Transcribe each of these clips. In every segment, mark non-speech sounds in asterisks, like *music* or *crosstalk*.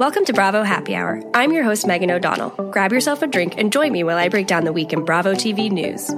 Welcome to Bravo Happy Hour. I'm your host, Megan O'Donnell. Grab yourself a drink and join me while I break down the week in Bravo TV news.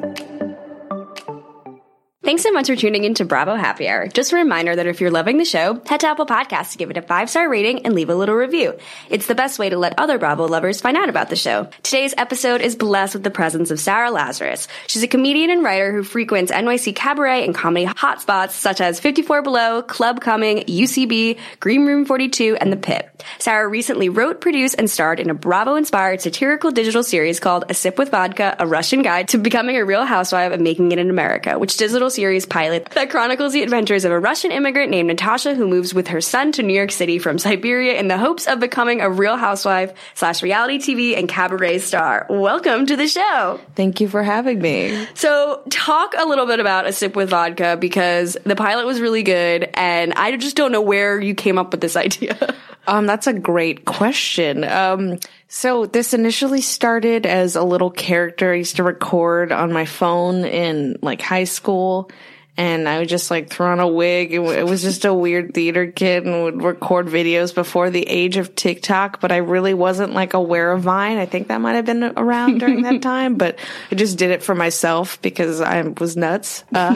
Thanks so much for tuning in to Bravo Happy Hour. Just a reminder that if you're loving the show, head to Apple Podcasts to give it a five star rating and leave a little review. It's the best way to let other Bravo lovers find out about the show. Today's episode is blessed with the presence of Sarah Lazarus. She's a comedian and writer who frequents NYC cabaret and comedy hotspots such as 54 Below, Club Cumming, UCB, Green Room 42, and The Pit. Sarah recently wrote, produced, and starred in a Bravo inspired satirical digital series called A Sip with Vodka, A Russian Guide to Becoming a Real Housewife and Making It in America, which digital series pilot that chronicles the adventures of a Russian immigrant named Natasha who moves with her son to New York City from Siberia in the hopes of becoming a real housewife slash reality TV and cabaret star. Welcome to the show. Thank you for having me. So talk a little bit about A Sip with Vodka because the pilot was really good and I just don't know where you came up with this *laughs* idea. Um, that's a great question. Um, so this initially started as a little character I used to record on my phone in like high school. And I would just like throw on a wig. It, it was just a weird theater kid and would record videos before the age of TikTok, but I really wasn't like aware of Vine. I think that might have been around during that *laughs* time, but I just did it for myself because I was nuts. Uh,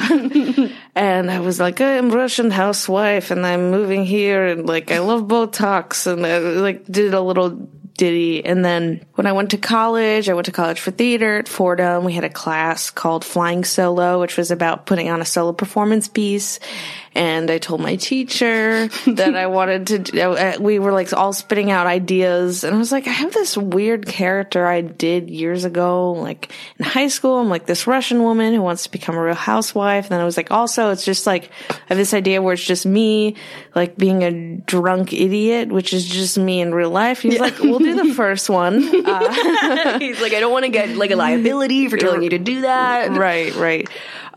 *laughs* and I was like, I'm Russian housewife and I'm moving here and like I love Botox and I like did a little ditty. And then when I went to college, I went to college for theater at Fordham. We had a class called Flying Solo, which was about putting on a solo performance piece. And I told my teacher *laughs* that I wanted to, do, uh, we were like all spitting out ideas. And I was like, I have this weird character I did years ago, like in high school. I'm like this Russian woman who wants to become a real housewife. And then I was like, also, it's just like, I have this idea where it's just me, like being a drunk idiot, which is just me in real life. He's like, we'll do the first one. *laughs* Uh, *laughs* He's like, I don't want to get like a liability for telling you to do that. right, right.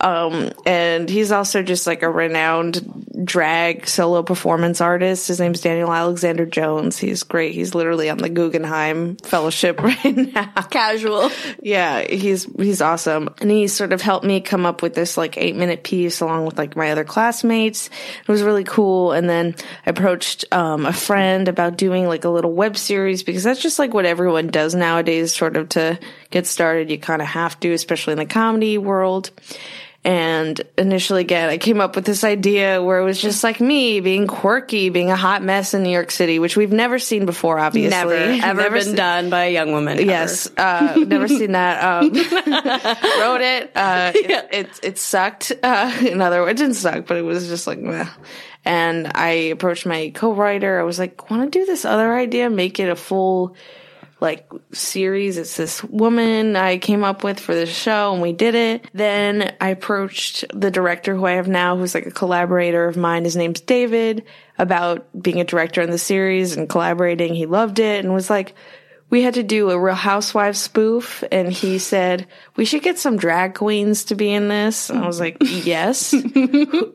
Um, and he's also just like a renowned drag solo performance artist. His name's Daniel Alexander Jones. He's great. He's literally on the Guggenheim Fellowship *laughs* right now. Casual. Yeah, he's he's awesome. And he sort of helped me come up with this like eight minute piece along with like my other classmates. It was really cool. And then I approached um, a friend about doing like a little web series because that's just like what everyone does nowadays, sort of to get started. You kind of have to, especially in the comedy world. And initially, again, I came up with this idea where it was just like me being quirky, being a hot mess in New York City, which we've never seen before, obviously. Never, *laughs* ever Never been seen- done by a young woman. Yes, uh, never seen that. Um, *laughs* wrote it. Uh, *laughs* it, it, it sucked. Uh, in other words, it didn't suck, but it was just like, meh. And I approached my co-writer. I was like, want to do this other idea? Make it a full, like, series. It's this woman I came up with for this show and we did it. Then I approached the director who I have now, who's like a collaborator of mine. His name's David about being a director in the series and collaborating. He loved it and was like, we had to do a Real Housewives spoof, and he said we should get some drag queens to be in this. And I was like, *laughs* yes,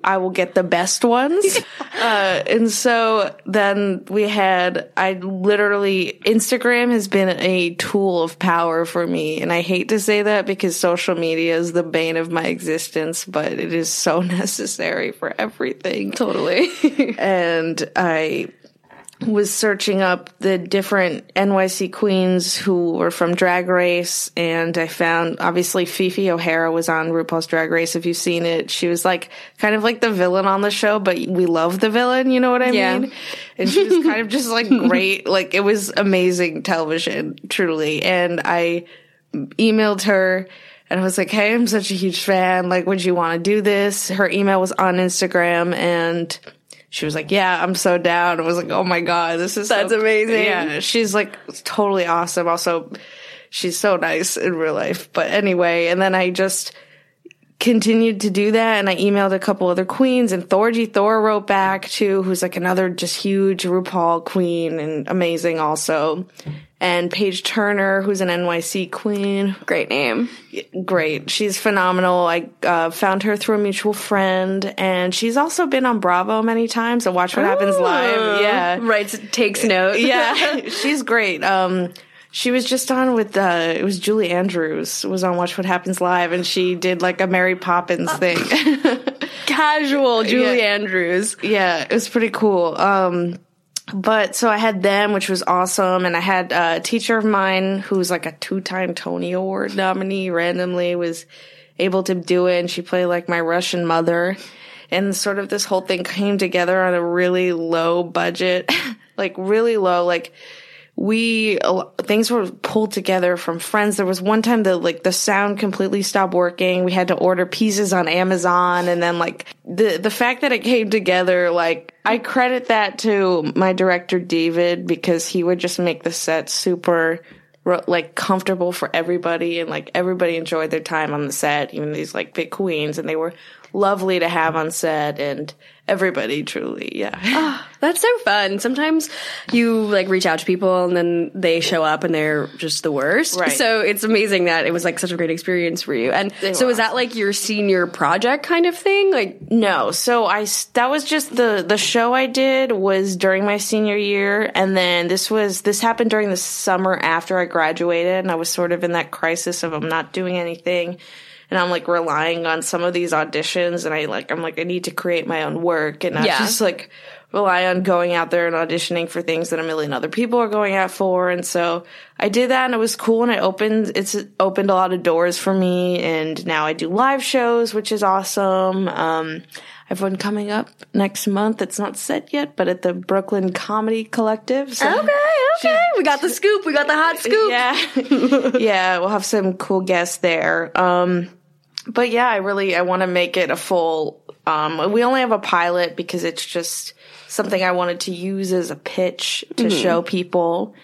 I will get the best ones. *laughs* Uh, and so then we had, I literally, Instagram has been a tool of power for me, and I hate to say that because social media is the bane of my existence, but it is so *laughs* necessary for everything. Totally. and I was searching up the different NYC queens who were from Drag Race, and I found obviously Phi Phi O'Hara was on RuPaul's Drag Race. If you've seen it, she was like kind of like the villain on the show, but we love the villain. You know what I Yeah. mean? And she was kind of just like *laughs* great. Like it was amazing television, truly. And I emailed her. And I was like, Hey, I'm such a huge fan. Like, would you want to do this? Her email was on Instagram and she was like, yeah, I'm so down. I was like, oh my God, this is That's so- amazing. Yeah. She's like totally awesome. Also, she's so nice in real life. But anyway, and then I just continued to do that and I emailed a couple other queens and Thorgy Thor wrote back too, who's like another just huge RuPaul queen and amazing also. And Paige Turner, who's an NYC queen. Great name. Great. She's phenomenal. I uh, found her through a mutual friend and she's also been on Bravo many times and Watch What Happens Live. Yeah. Writes, takes note. Yeah. *laughs* she's great. Um, she was just on with uh it was Julie Andrews was on Watch What Happens Live and she did like a Mary Poppins thing. *laughs* Casual Julie Yeah. Andrews. yeah, it was pretty cool. Um but so I had them, which was awesome, and I had a teacher of mine who's like a two-time Tony Award nominee. Randomly was able to do it, and she played like my Russian mother, and sort of this whole thing came together on a really low budget, *laughs* like really low, like we things were pulled together from friends. There was one time that like the sound completely stopped working. We had to order pieces on Amazon, and then like the the fact that it came together, like I credit that to my director David because he would just make the set super like comfortable for everybody, and like everybody enjoyed their time on the set, even these like big queens, and they were lovely to have on set, and everybody truly, yeah. Ah, that's so fun. Sometimes you like reach out to people and then they show up and they're just the worst. Right. So it's amazing that it was like such a great experience for you. And They so were is that like your senior project kind of thing? Like, No, so i that was just the the show I did was during my senior year, and then this was this happened during the summer after I graduated, and I was sort of in that crisis of I'm not doing anything, and I'm like relying on some of these auditions, and I like I'm like I need to create my own work, and I Yeah. just like rely on going out there and auditioning for things that a million other people are going out for, and so I did that, and it was cool, and it opened it's opened a lot of doors for me, and now I do live shows, which is awesome. Um, I have one coming up next month. It's not set yet, but at the Brooklyn Comedy Collective. So okay, okay. We got the scoop. We got the hot scoop. *laughs* yeah, yeah, we'll have some cool guests there. Um, but yeah, I really I want to make it a full. Um, we only have a pilot because it's just something I wanted to use as a pitch to show people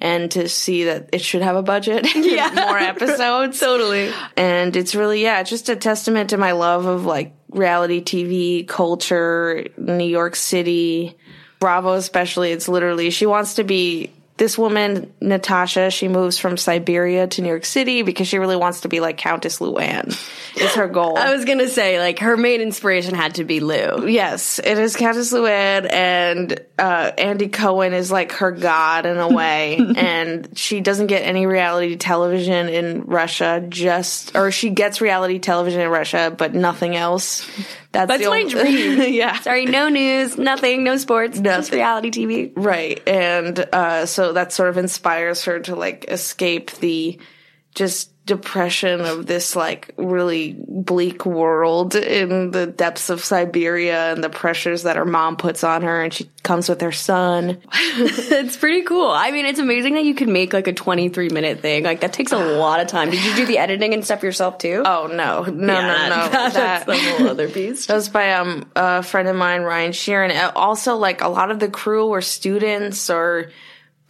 and to see that it should have a budget. *laughs* Yeah, more episodes. *laughs* Totally. And it's really, yeah, it's just a testament to my love of like reality TV culture, New York City, Bravo especially. It's literally, she wants to be this woman, Natasha, she moves from Siberia to New York City because she really wants to be like Countess Luann. Is her goal. *laughs* I was gonna say, like, her main inspiration had to be Lou. Yes, it is Countess Luann, and uh, Andy Cohen is like her god in a *laughs* way, and she doesn't get any reality television in Russia. Just or she gets reality television in Russia, but nothing else. That's, That's my dream. *laughs* yeah, Sorry, no news, nothing, no sports, just reality TV. right. And uh, so that sort of inspires her to like escape the just depression of this like really bleak world in the depths of Siberia and the pressures that her mom puts on her and she comes with her son. *laughs* It's pretty cool. I mean, it's amazing that you can make like a 23 minute thing. Like, that takes a lot of time. Did you do the editing and stuff yourself too? *laughs* Oh no, no, no, Yeah, no. *laughs* That's That- the whole other piece. That was by um, a friend of mine, Ryan Sheeran. Uh, Also, like a lot of the crew were students or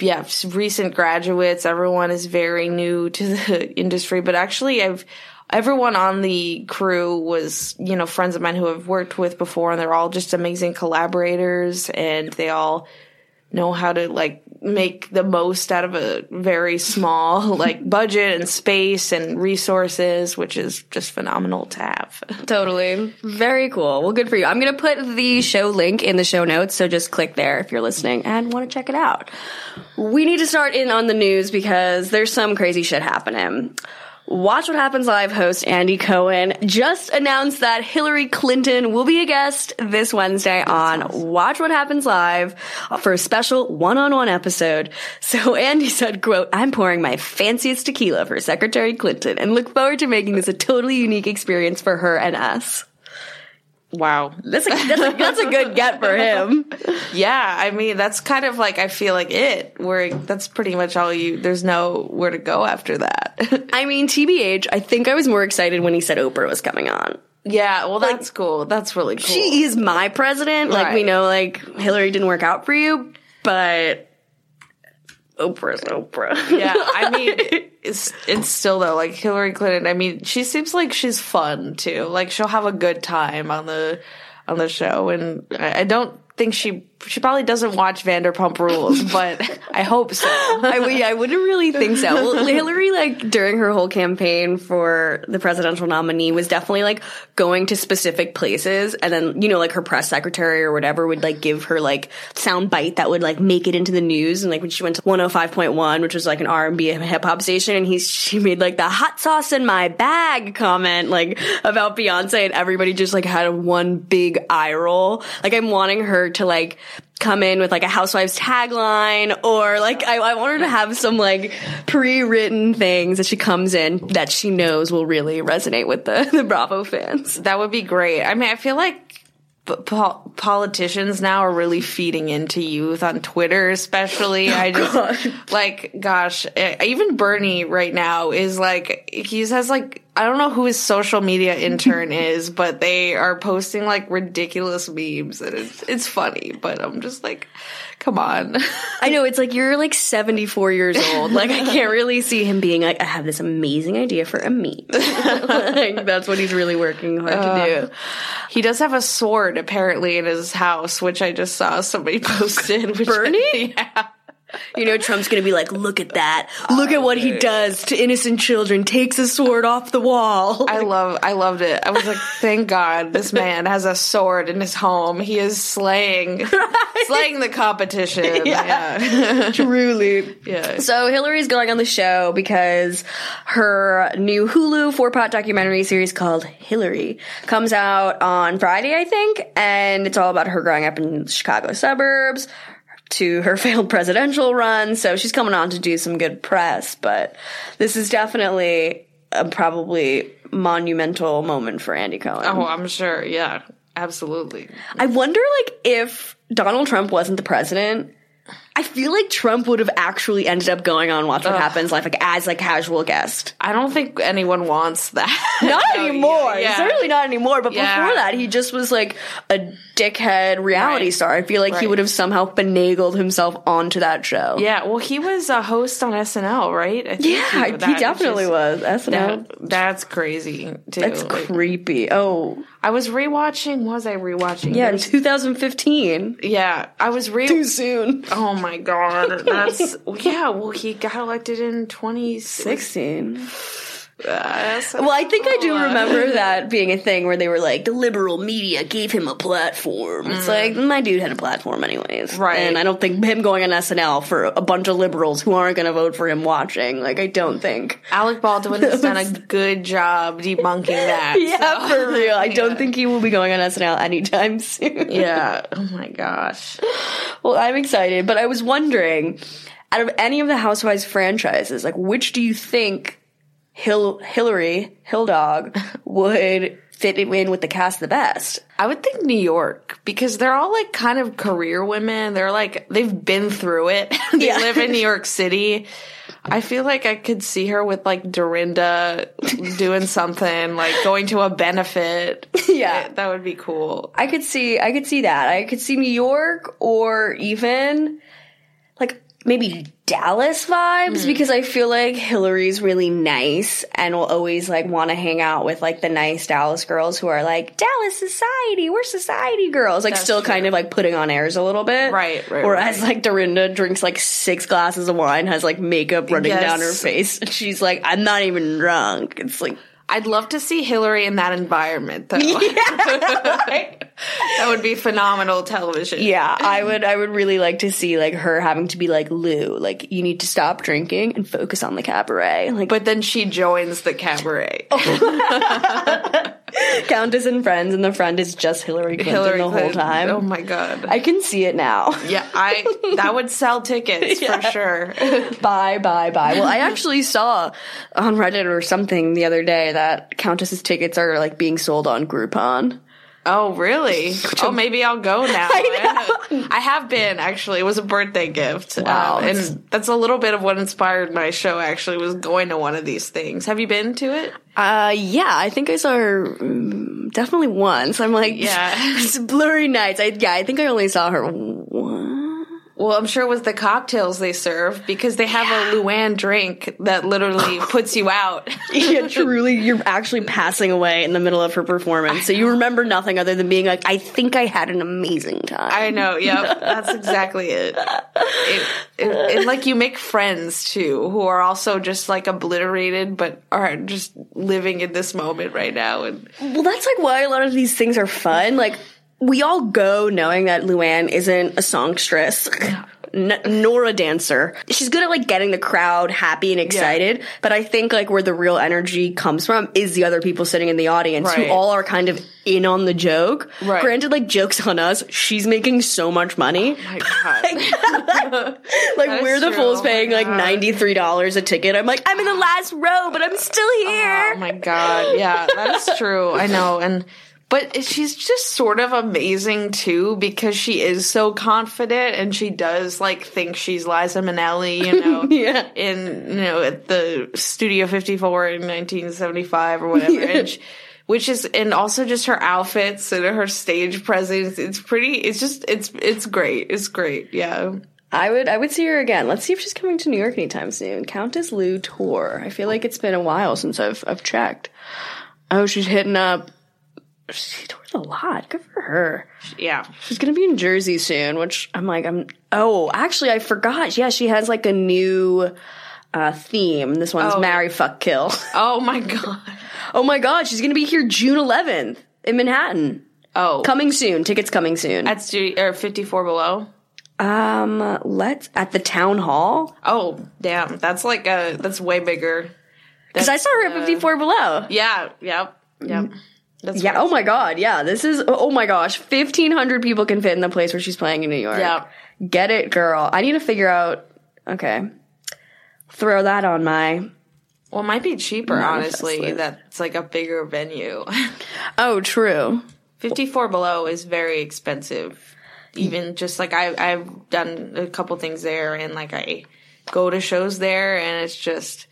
yeah, recent graduates. Everyone is very new to the *laughs* industry, but actually, I've everyone on the crew was you know friends of mine who I've worked with before, and they're all just amazing collaborators, and they all know how to like make the most out of a very small *laughs* like budget and space and resources, which is just phenomenal to have. *laughs* Totally. Very cool. Well, good for you. I'm going to put the show link in the show notes, so just click there if you're listening and want to check it out. We need to start in on the news because there's some crazy shit happening. Watch What Happens Live host Andy Cohen just announced that Hillary Clinton will be a guest this Wednesday on Watch What Happens Live for a special one-on-one episode. So Andy said, quote, I'm pouring my fanciest tequila for Secretary Clinton and look forward to making this a totally unique experience for her and us. Wow. That's a, that's a, that's a good get for him. *laughs* Yeah, I mean that's kind of like I feel like it. Where that's pretty much all you. There's no where to go after that. *laughs* I mean, TBH, I think I was more excited when he said Oprah was coming on. yeah, well that's cool. That's really cool. She is my president. Like we know, like Hillary didn't work out for you, but Oprah's Oprah. yeah, I mean *laughs* it's it's still though like Hillary Clinton. I mean she seems like she's fun too. Like she'll have a good time on the on the show, and I, I don't think she she probably doesn't watch Vanderpump Rules, *laughs* but I hope so. I, mean, I wouldn't really think so. Well, *laughs* Hillary, like during her whole campaign for the presidential nominee, was definitely like going to specific places, and then you know, like her press secretary or whatever would like give her like sound bite that would like make it into the news. And like when she went to 105.1, which was like an R and B hip hop station, and he she made like the hot sauce in my bag comment like about Beyonce, and everybody just like had one big eye roll. Like I'm wanting her to like come in with like a housewives tagline or like I, I want her to have some like pre-written things that she comes in that she knows will really resonate with the, *laughs* the Bravo fans. That would be great. I mean, I feel like p- pol- politicians now are really feeding into youth on Twitter, especially. *laughs* Oh, I just like, gosh, even Bernie right now is like, he has like, I don't know who his social media *laughs* intern is, but they are posting like ridiculous memes and it's, it's funny, but I'm just like, come on. I know it's like you're like 74 years old. Like I can't really see him being like, I have this amazing idea for a meme. *laughs* like that's what he's really working hard to do. He does have a sword apparently in his house, which I just saw somebody *laughs* posted. Which Bernie? yeah. You know, Trump's gonna be like, look at that. Look at what he does to innocent children. Takes a sword off the wall. I love I loved it. I was like, thank God this *laughs* man has a sword in his home. He is slaying *laughs* slaying the competition. *laughs* Yeah. Truly. Yeah. So Hillary's going on the show because her new Hulu four-part documentary series called Hillary comes out on Friday, I think, and it's all about her growing up in Chicago suburbs to her *laughs* failed presidential run. So she's coming on to do some good press, but this is definitely a probably monumental moment for Andy Cohen. Oh, I'm sure. Yeah. Absolutely. I wonder, like, if Donald Trump wasn't the president, I feel like Trump would have actually ended up going on Watch What Happens Live, like as a casual guest. I don't think anyone wants that. *laughs* Not No, anymore. yeah. Certainly not anymore. But Yeah. before that, he just was like a dickhead reality Right. star. I feel like he would have somehow finagled himself onto that show. Yeah, well, he was a host on SNL, right? I think Yeah, he, that- definitely which was. SNL. That, that's crazy too. That's Like, creepy. Oh, I was rewatching. Was I rewatching? yeah, in 2015. yeah. I was re. Too soon. Oh my god, that's *laughs* yeah. Well, he got elected in 2016. 16. Well, I think I do remember *laughs* that being a thing where they were like, the liberal media gave him a platform. It's mm. like, my dude had a platform anyways. Right. And I don't think him going on SNL for a bunch of liberals who aren't going to vote for him watching, like, I don't think. Alec Baldwin has done a *laughs* good job debunking that. *laughs* Yeah, so- for real. I don't think he will be going on SNL anytime soon. Yeah. Oh my gosh. Well, I'm excited, but I was wondering, out of any of the Housewives franchises, like, which do you think Hill, Hillary, Hill Dog, *laughs* would fit in with the cast the best? I would think New York because they're all like kind of career women. They're like they've been through it. *laughs* they Yeah. live in New York *laughs* City. I feel like I could see her with like Dorinda doing something, like going to a benefit. Yeah. that would be cool. I could see I could see that. I could see New York or even like maybe Dallas vibes hmm. because I feel like Hillary's really nice and will always like want to hang out with like the nice Dallas girls who are like Dallas society, we're society girls, like still kind of like putting on airs a little bit, Right, right, Whereas like Dorinda drinks like six glasses of wine, has like makeup running Yes. down her face, and she's like, I'm not even drunk. It's like. I'd love to see Hillary in that environment, though. *laughs* *laughs* that would be phenomenal television. Yeah, I would I would really like to see like her having to be like Lou, like you need to stop drinking and focus on the cabaret. Like But then she joins the cabaret. *laughs* Countess and friends and the friend is just Hillary Clinton Hillary the whole Clinton. time. Oh my god. I can see it now. yeah, I that would sell tickets for *laughs* sure. *laughs* bye, bye, bye. Well, I actually saw on Reddit or something the other day that Countess's tickets are like being sold on Groupon. Oh, really? Oh, maybe I'll go now. *laughs* I I have been actually. It was a birthday gift. Wow. Um, and that's a little bit of what inspired my show. Actually, was going to one of these things. Have you been to it? Uh, yeah, I think I saw her mm, definitely once. I'm like, Yeah. *laughs* it's blurry nights. I yeah, I think I only saw her once. Well, I'm sure it was the cocktails they serve because they have a Luann drink that literally *laughs* puts you out. yeah, *laughs* truly, you're actually passing away in the middle of her performance. So you remember nothing other than being like, I think I had an amazing time. I know. Yep, that's *laughs* exactly it. It, it. it like you make friends too, who are also just like obliterated, but are just living in this moment right now. And well, that's like why a lot of these things are fun. Like, we all go knowing that Luann isn't a songstress. N- nor a dancer. She's good at like getting the crowd happy and excited, but I think like where the real energy comes from is the other people sitting in the audience Right. who all are kind of in on the joke. Right. Granted, like jokes on us. She's making so much money. Oh God, Like *laughs* That we're the true. fools Oh paying like ninety three dollars a ticket. I'm like, I'm in the last row, but I'm still oh here. oh my God, yeah, that's true. I know, and. But she's just sort of amazing too because she is so confident and she does like think she's Liza Minnelli, you *laughs* know, Yeah. in you know at the Studio 54 in 1975 or whatever, and she, which is and also just her outfits and her stage presence. It's pretty. It's just it's it's great. It's great. Yeah. I would I would see her again. Let's see if she's coming to New York anytime soon. Countess Lou tour. I feel like it's been a while since I've I've checked. Oh, she's hitting up. She tours a lot. Good for her. Yeah. She's gonna be in Jersey soon, which I'm like, I'm. Oh, actually, I forgot. Yeah, she has like a new uh, theme. This one's Oh. marry, fuck, kill. Oh my god. *laughs* oh my god, she's gonna be here June 11th in Manhattan. Oh, Coming soon. Tickets coming soon. at studio or 54 below. Um, let's at the town hall Oh, damn. That's like a that's way bigger. because I saw her at 54 below. Yeah. Yep. Yep. That's Yeah. Oh my god. Yeah. This is. Oh, oh my gosh. Fifteen hundred people can fit in the place where she's playing in New York. Yeah. Get it, girl. I need to figure out. Okay. Throw that on my. Well, it might be cheaper, honestly. list. That's like a bigger venue. *laughs* Oh, true. 54 below is very expensive. Even just like I, I've done a couple things there and like I go to shows there and it's just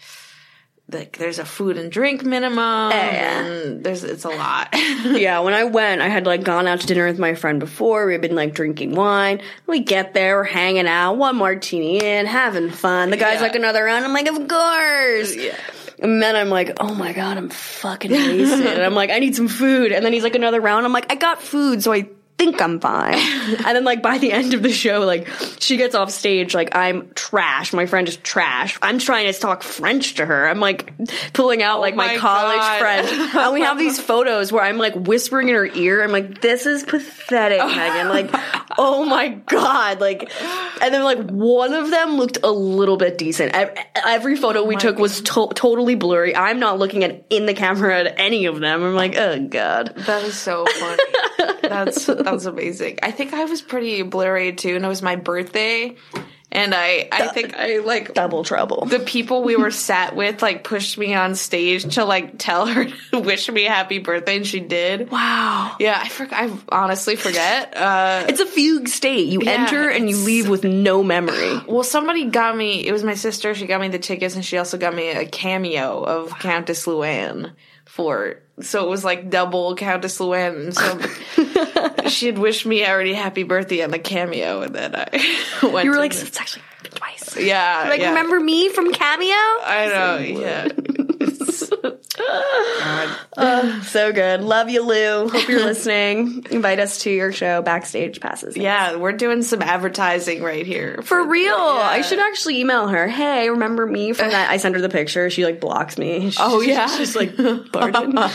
like there's a food and drink minimum yeah. and there's, it's a lot. *laughs* yeah. When I went, I had like gone out to dinner with my friend before. We had been like drinking wine. We get there, we're hanging out, one martini in, having fun. The guy's Yeah. like another round. I'm like, of course. yeah. And then I'm like, oh my god, I'm fucking wasted. and I'm like, I need some food. And then he's like, another round. I'm like, I got food, so I think I'm fine. *laughs* and then like by the end of the show, like she gets off stage, like I'm trash. My friend is trash. I'm trying to talk French to her. I'm like pulling out oh like my, my college God. French. and we have these photos where I'm like whispering in her ear. I'm like, this is pathetic, *laughs* Megan. Like, oh my god. Like, and then like one of them looked a little bit decent. Every photo we oh took was to- totally blurry. I'm not looking at in the camera at any of them. I'm like, oh god. That is so funny. *laughs* that's that's amazing. I think I was pretty blurry too, and it was my birthday, and I I think I like Double trouble. the people we were sat with like pushed me on stage to like tell her *laughs* to wish me happy birthday, and she did. wow. Yeah, I forgot. I honestly forget. Uh, It's a fugue state. You enter and you leave with no memory. *gasps* well, somebody got me. It was my sister. She got me the tickets, and she also got me a cameo of Countess Luann, for. So it was like double Countess Luann. So *laughs* she'd wish me already happy birthday on the cameo, and then I *laughs* went. You were like, the- it's actually twice. yeah, Like, yeah. remember me from Cameo? I know, *laughs* yeah. God. *sighs* So good. Love you, Lou. Hope you're *laughs* listening. Invite us to your show, backstage passes. Yeah, we're doing some advertising right here. For real. I should actually email her. Hey, remember me from that? I send her the picture. She like blocks me. Oh, yeah? She's like, *laughs* don't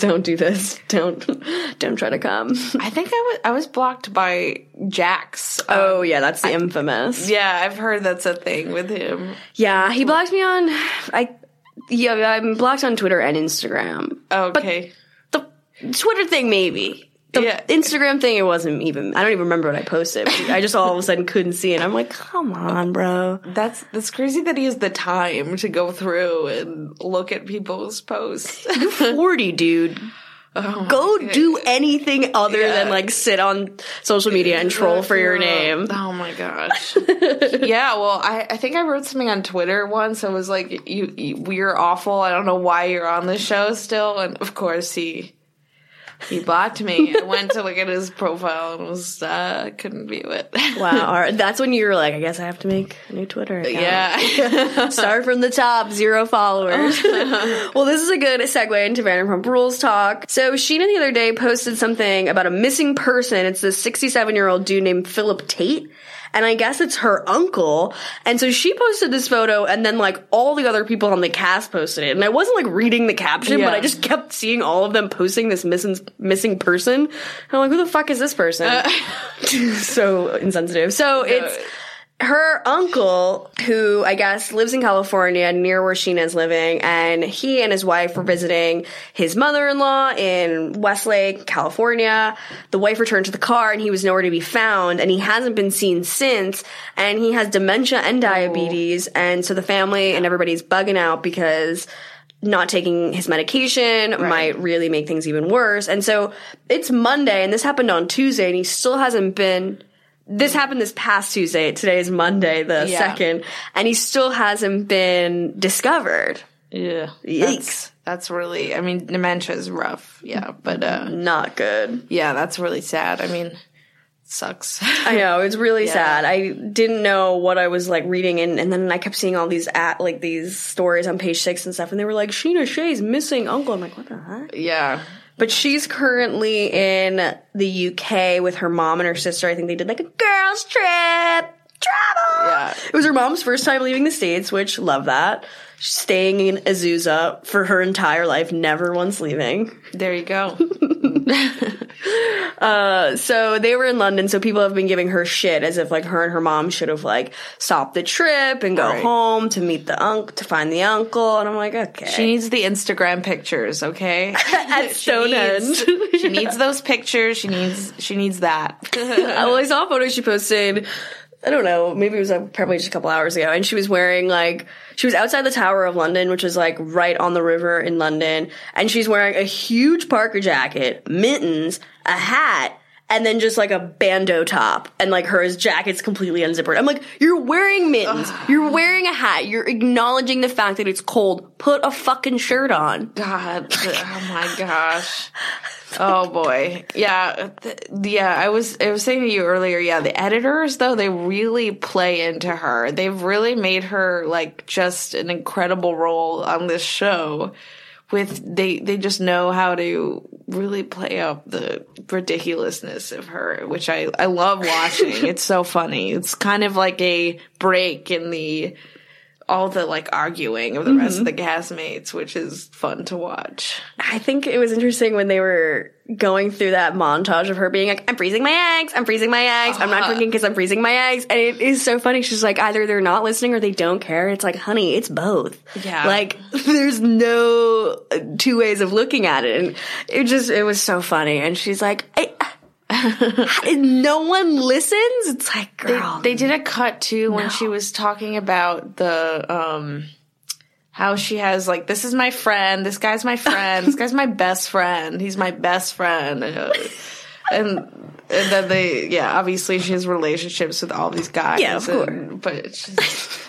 don't do this. Don't don't try to come. *laughs* I think I was I was blocked by Jax. Um, Oh yeah, that's the infamous. yeah, I've heard that's a thing with him. Yeah, he blocked me on I yeah, I'm blocked on Twitter and Instagram. Okay. The Twitter thing maybe. The Yeah. Instagram thing, it wasn't even. I don't even remember what I posted. *laughs* I just all of a sudden couldn't see it. I'm like, come on, bro. That's that's crazy that he has the time to go through and look at people's posts. *laughs* 40, dude. Oh Go do anything other than like sit on social media and troll for your name. Oh my gosh. *laughs* yeah, well, I, I think I wrote something on Twitter once. I was like, you, you you're awful. I don't know why you're on the show still. And of course he he blocked me. I went to look at his profile and was uh couldn't view it. Wow. Right. That's when you were like, I guess I have to make a new Twitter account. Yeah. *laughs* *laughs* Start from the top, zero followers. *laughs* well, this is a good segue into Vanderpump Rules talk. So Scheana the other day posted something about a missing person. It's this 67 year old dude named Philip Tate. And I guess it's her uncle. And so she posted this photo and then like all the other people on the cast posted it. And I wasn't like reading the caption, but I just kept seeing all of them posting this missing, missing person. And I'm like, who the fuck is this person? Uh. *laughs* so insensitive. So it's, her uncle, who I guess lives in California near where Scheana's living, and he and his wife were visiting his mother-in-law in Westlake, California. The wife returned to the car and he was nowhere to be found, and he hasn't been seen since, and he has dementia and oh. diabetes, and so the family and everybody's bugging out because not taking his medication might really make things even worse. And so it's Monday, and this happened on Tuesday, and he still hasn't been. This happened this past Tuesday. Today is Monday, the Yeah. second, and he still hasn't been discovered. yeah. Yikes. That's, that's really I mean, dementia is rough. Yeah, but uh Not good. yeah, that's really sad. I mean, it sucks. I know it's really *laughs* sad. I didn't know what I was like reading, and, and then I kept seeing all these at like these stories on page six and stuff, and they were like Scheana Shay's missing uncle. I'm like, what the heck? yeah. But she's currently in the UK with her mom and her sister. I think they did like a girls trip. Travel. Yeah. It was her mom's first time leaving the States, which love that. She's staying in Azusa for her entire life, never once leaving. There you go. *laughs* *laughs* Uh, so they were in London, so people have been giving her shit as if like her and her mom should have like stopped the trip and go Right. home to meet the uncle to find the uncle. And I'm like, okay. She needs the Instagram pictures, okay? *laughs* At She Stonehenge. needs- *laughs* She needs those pictures. She needs she needs that. well, I saw a photo she posted. I don't know, maybe it was like probably just a couple hours ago, and she was wearing like she was outside the Tower of London, which is like right on the river in London, and she's wearing a huge Parker jacket, mittens, a hat, and then just like a bandeau top, and like her jacket's completely unzippered. I'm like, you're wearing mittens, you're wearing a hat, you're acknowledging the fact that it's cold. Put a fucking shirt on. God, *laughs* oh my gosh. Oh boy. Yeah. th- yeah, I was I was saying to you earlier, yeah, the editors though, they really play into her. They've really made her like just an incredible role on this show. With they they just know how to really play up the ridiculousness of her, which I I love watching. *laughs* it's so funny. It's kind of like a break in the all the like arguing of the rest of the castmates, which is fun to watch. I think it was interesting when they were going through that montage of her being like, I'm freezing my eggs, I'm freezing my eggs, I'm not drinking because I'm freezing my eggs. And it is so funny. She's like, either they're not listening or they don't care. It's like, honey, it's both. Yeah. Like, *laughs* there's no uh, two ways of looking at it. And it just, it was so funny. And she's like, I, no one listens? It's like, girl. They did a cut too when she was talking about the um how she has like this is my friend, this guy's my friend, this guy's my *laughs* best friend, he's my best friend. Uh, and and then they yeah, obviously she has relationships with all these guys. Yeah, of and- But it's just *laughs*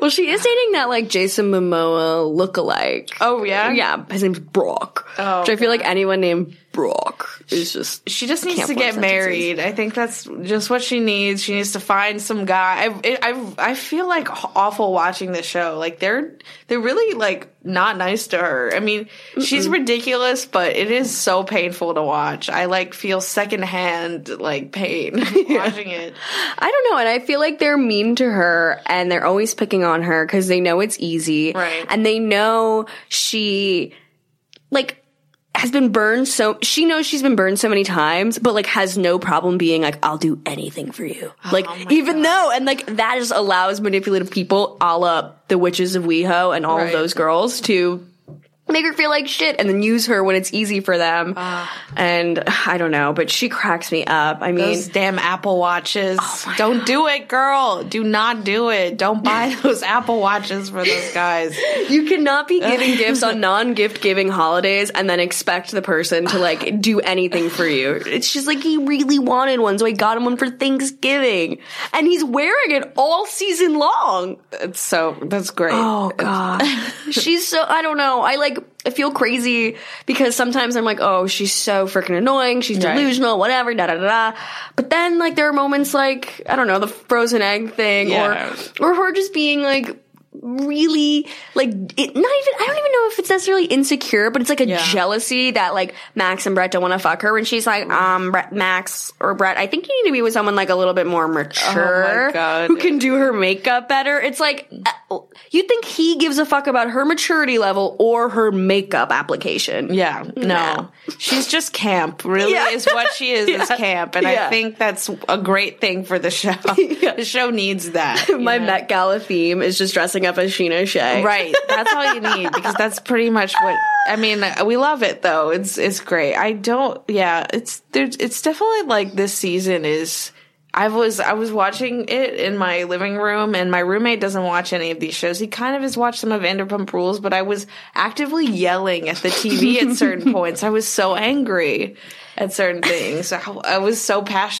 Well, she is dating that like Jason Momoa lookalike. Oh, yeah? yeah. His name's Brock. Oh, which I feel like anyone named Brock is just She just needs to get sentences. married. I think that's just what she needs. She needs to find some guy. I, I, I feel like awful watching this show. Like they're they're really like not nice to her. I mean, she's ridiculous, but it is so painful to watch. I like feel secondhand like pain *laughs* watching it. I don't know, and I feel like they're mean to her and they're always picking on her because they know it's easy. Right. And they know she, like, has been burned so, she knows she's been burned so many times, but like has no problem being like, I'll do anything for you. Oh like, even though, and like that just allows manipulative people a la the witches of WeHo and all Right. of those girls to make her feel like shit and then use her when it's easy for them. Ah. and I don't know, but she cracks me up. I mean, Those damn Apple Watches. Oh don't do it, girl. Do not do it. Don't buy *laughs* those Apple Watches for those guys. You cannot be giving *laughs* gifts on non-gift giving holidays and then expect the person to like do anything for you. It's just like he really wanted one, so I got him one for Thanksgiving, and he's wearing it all season long. It's so that's great. Oh god, *laughs* she's so I don't know. I like I feel crazy because sometimes I'm like, oh, she's so freaking annoying. She's Right. delusional, whatever, da da da. da. But then like there are moments like I don't know the frozen egg thing, Yeah. or or her just being like really like it, not even I don't even know if it's necessarily insecure, but it's like a Yeah. jealousy that like Max and Brett don't want to fuck her, and she's like, um, Brett, Max or Brett, I think you need to be with someone like a little bit more mature, Oh who can do her makeup better. It's like uh, you think he gives a fuck about her maturity level or her makeup application? Yeah, no. No. She's just camp, really, Yeah. is what she is, is *laughs* camp. And Yeah. I think that's a great thing for the show. *laughs* The show needs that. *laughs* My know? Met Gala theme is just dressing up as Scheana Shay. Right. That's all you need because that's pretty much what I mean, we love it though. It's it's great. I don't yeah, it's there's it's definitely like this season is I was I was watching it in my living room and my roommate doesn't watch any of these shows. He kind of has watched some of Vanderpump Rules, but I was actively yelling at the TV at certain *laughs* points. I was so angry at certain things. I, I was so passionate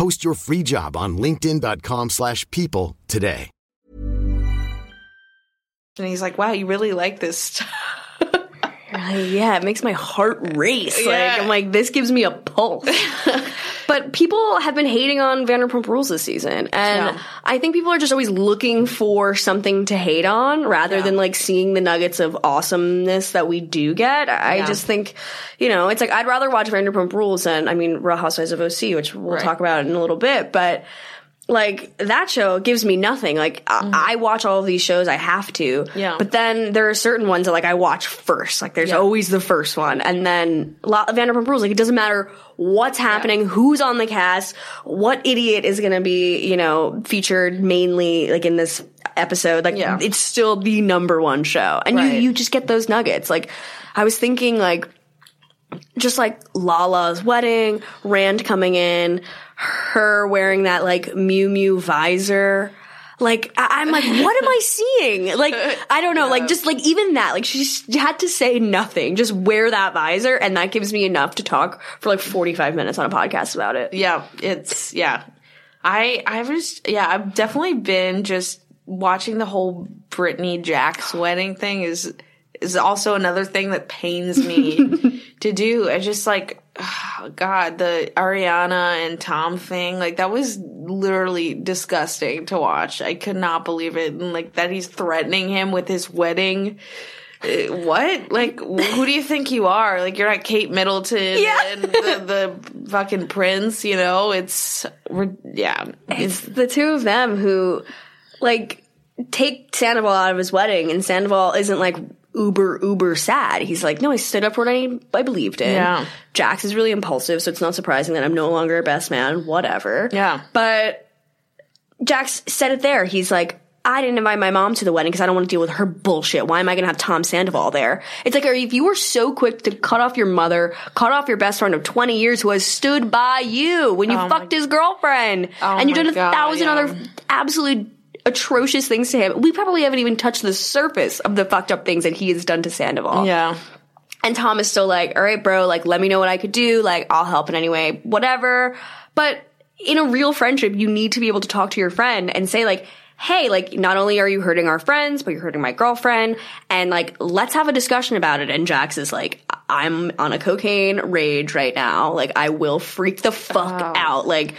Post your free job on linkedin.com/people slash people today. and he's like, Wow, you really like this stuff. Yeah, it makes my heart race. Like I'm like, this gives me a pulse. *laughs* but people have been hating on Vanderpump Rules this season, and Yeah. I think people are just always looking for something to hate on rather Yeah. than like seeing the nuggets of awesomeness that we do get. I Yeah. just think, you know, it's like I'd rather watch Vanderpump Rules than I mean Real Housewives of OC, which we'll Right. talk about in a little bit, but. Like that show gives me nothing. Like I, I watch all of these shows, I have to. Mm-hmm. Yeah. But then there are certain ones that like I watch first. Like there's Yeah. always the first one, and then La- Vanderpump Rules. Like it doesn't matter what's happening, who's on the cast, what idiot is going to be, you know, featured mainly like in this episode. Like Yeah. it's still the number one show, and Right. you you just get those nuggets. Like I was thinking, like just like Lala's wedding, Rand coming in, her wearing that like Miu Miu visor. Like I- I'm like, what am I *laughs* seeing? Like I don't know. Like just like even that. Like she just had to say nothing. Just wear that visor, and that gives me enough to talk for like 45 minutes on a podcast about it. yeah, it's yeah. I I was yeah, I've definitely been just watching the whole Brittany Jax's wedding thing is is also another thing that pains me *laughs* to do. I just like oh *sighs* God, the Ariana and Tom thing, like that was literally disgusting to watch. I could not believe it. And like that he's threatening him with his wedding. Uh, What? Like, *laughs* who do you think you are? Like, you're not Kate Middleton Yeah. and the, the fucking prince, you know? It's, we're, yeah. It's the two of them who, like, take Sandoval out of his wedding, and Sandoval isn't like uber uber sad. He's like, no, I stood up for what I, I believed in. Yeah. Jax is really impulsive, so it's not surprising that I'm no longer a best man. Whatever. Yeah. But Jax said it there. He's like. I didn't invite my mom to the wedding because I don't want to deal with her bullshit. Why am I going to have Tom Sandoval there? It's like if you were so quick to cut off your mother, cut off your best friend of 20 years who has stood by you when you oh fucked his girlfriend, oh and you've Oh done a God, thousand yeah. other absolute atrocious things to him. We probably haven't even touched the surface of the fucked up things that he has done to Sandoval. Yeah. And Tom is still like, all right, bro, like, let me know what I could do. Like, I'll help in any way, whatever. But in a real friendship, you need to be able to talk to your friend and say, like, hey, like, not only are you hurting our friends, but you're hurting my girlfriend. And like, let's have a discussion about it. And Jax is like, I'm on a cocaine rage right now. Like, I will freak the fuck out. Like,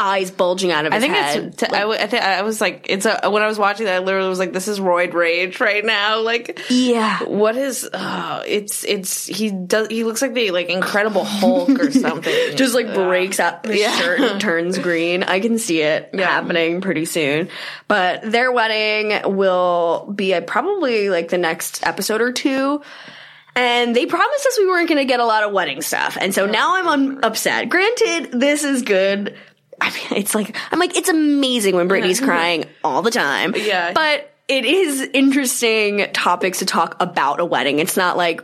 eyes bulging out of his head. I think head. it's. T- I, w- I think I was like, it's a. When I was watching that, I literally was like, "This is roid rage right now." *laughs* Like, yeah. what is? Uh, it's it's he does. He looks like the like Incredible Hulk or *laughs* something. just like breaks out the Yeah. shirt and *laughs* turns green. I can see it happening pretty soon. But their wedding will be uh probably like the next episode or two. And they promised us we weren't going to get a lot of wedding stuff. And so now I'm un- upset. Granted, this is good. I mean, it's like, I'm like, it's amazing when Britney's crying all the time. Yeah. But it is interesting topics to talk about a wedding. It's not like,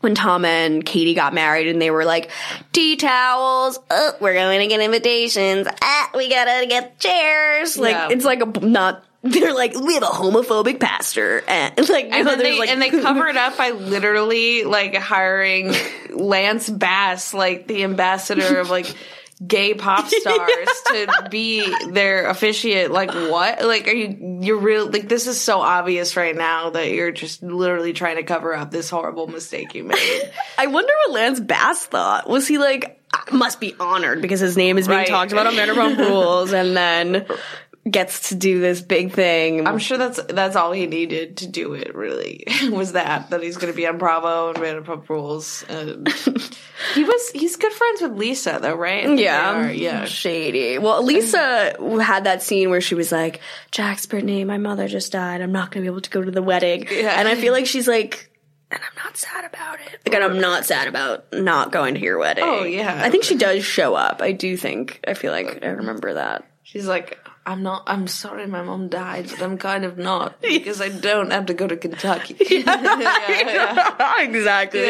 when Tom and Katie got married and they were like, tea towels, oh, we're going to get invitations, ah, we gotta get chairs. Like, Yeah. it's like a, not, *laughs* they're like, we have a homophobic pastor. And *laughs* like, And there's they like, and they *laughs* cover it up by literally like hiring Lance Bass, like the ambassador of like gay pop *laughs* stars, to be their officiate. Like what? Like are you? You're real? Like this is so obvious right now that you're just literally trying to cover up this horrible mistake you made. *laughs* I wonder what Lance Bass thought. Was he like, must be honored because his name is being Right. talked about on Vanderpump *laughs* Rules and then gets to do this big thing. I'm sure that's that's all he needed to do it. Really *laughs* was that that he's going to be on Bravo and Vanderpump Rules. And *laughs* he was he's good friends with Lisa though, right? Yeah, yeah. shady. Well, Lisa had that scene where she was like, "Jax, Brittany, my mother just died. I'm not going to be able to go to the wedding." Yeah. And I feel like she's like, and I'm not sad about it. Like, and I'm not sad about not going to your wedding. Oh, yeah. I think she does show up. I do think. I feel like I remember that. She's like, I'm not. I'm sorry, my mom died, but I'm kind of not *laughs* because I don't have to go to Kentucky. *laughs* *laughs* exactly.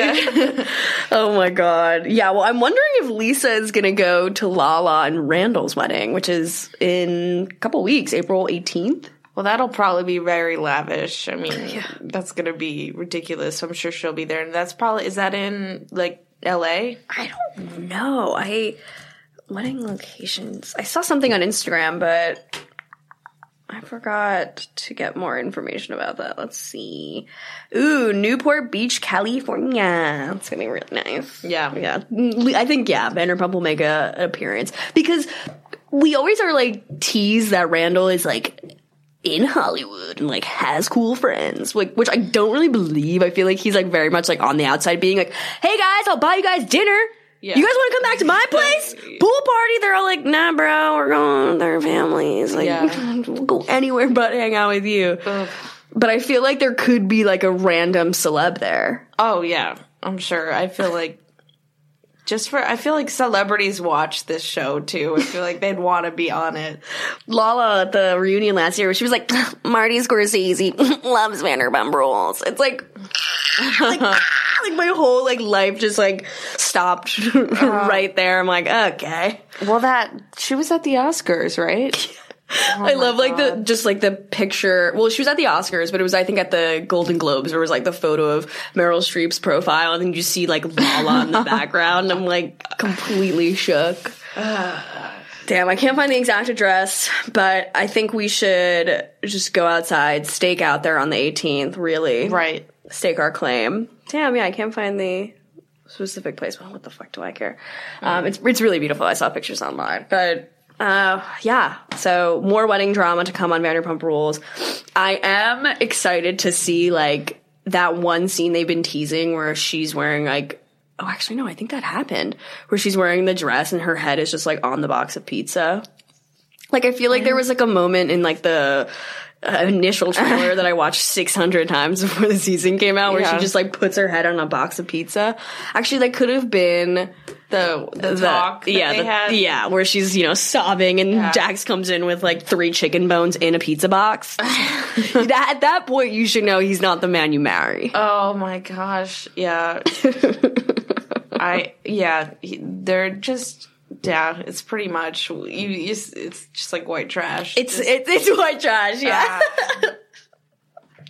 oh my god. Yeah. Well, I'm wondering if Lisa is going to go to Lala and Randall's wedding, which is in a couple weeks, April 18th. Well, that'll probably be very lavish. I mean, *sighs* that's gonna be ridiculous. I'm sure she'll be there, and that's probably is that in like L.A. I don't know. I wedding locations. I saw something on Instagram, but I forgot to get more information about that. Let's see. Ooh, Newport Beach, California. It's gonna be really nice. Yeah. yeah. I think yeah, Vanderpump will make a, an appearance because we always are like teased that Randall is like in Hollywood and like has cool friends, like which I don't really believe. I feel like he's like very much like on the outside, being like, "Hey guys, I'll buy you guys dinner. Yeah. You guys want to come back to my place? Pool party?" They're all like, "Nah, bro, we're going with their families. Like, Yeah. we'll *laughs* go anywhere but hang out with you." But I feel like there could be like a random celeb there. Oh yeah, I'm sure. I feel *laughs* like just for I feel like celebrities watch this show too. I feel like they'd want to be on it. Lala at the reunion last year, she was like, *laughs* Marty Scorsese loves Vanderpump Rules. It's like, like, like my whole like life just like stopped *laughs* uh-huh. right there. I'm like, okay. Well, that she was at the Oscars, right? *laughs* Oh I love like the just like the picture. Well, she was at the Oscars, but it was I think at the Golden Globes. There was like the photo of Meryl Streep's profile, and then you see like Lala in the *laughs* background. I'm like completely shook. *sighs* Damn, I can't find the exact address, but I think we should just go outside, stake out there on the 18th. Really, Right. stake our claim. Damn, yeah, I can't find the specific place. Well, what the fuck do I care? Um, it's it's really beautiful. I saw pictures online, but Uh, yeah. So more wedding drama to come on Vanderpump Rules. I am excited to see like that one scene they've been teasing where she's wearing like. Oh, actually, no. I think that happened where she's wearing the dress and her head is just like on the box of pizza. Like I feel like there was like a moment in like the Uh, initial *laughs* trailer that I watched 600 times before the season came out where Yeah. she just like puts her head on a box of pizza. Actually, that could have been The the, talk. That yeah, the- yeah, where she's you know sobbing and Jax comes in with like three chicken bones in a pizza box. *laughs* that, at that point, you should know he's not the man you marry. Oh my gosh. Yeah. *laughs* I yeah. he- They're just yeah. It's pretty much you. you it's just like white trash. it's it's it's white trash. Yeah, *laughs*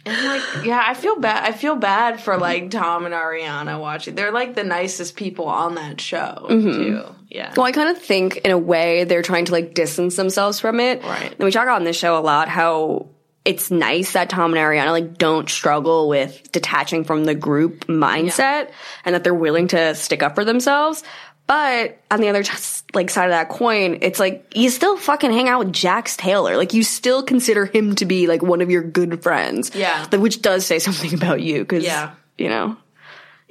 And like, yeah, I feel bad. I feel bad for like Tom and Ariana watching. They're like the nicest people on that show mm-hmm. too. Yeah. Well, I kind of think in a way they're trying to like distance themselves from it. Right. And we talk on this show a lot how it's nice that Tom and Ariana like don't struggle with detaching from the group mindset and that they're willing to stick up for themselves. But on the other like side of that coin, it's like you still fucking hang out with Jax Taylor. Like you still consider him to be like one of your good friends. Yeah. Which does say something *laughs* about you because Yeah. you know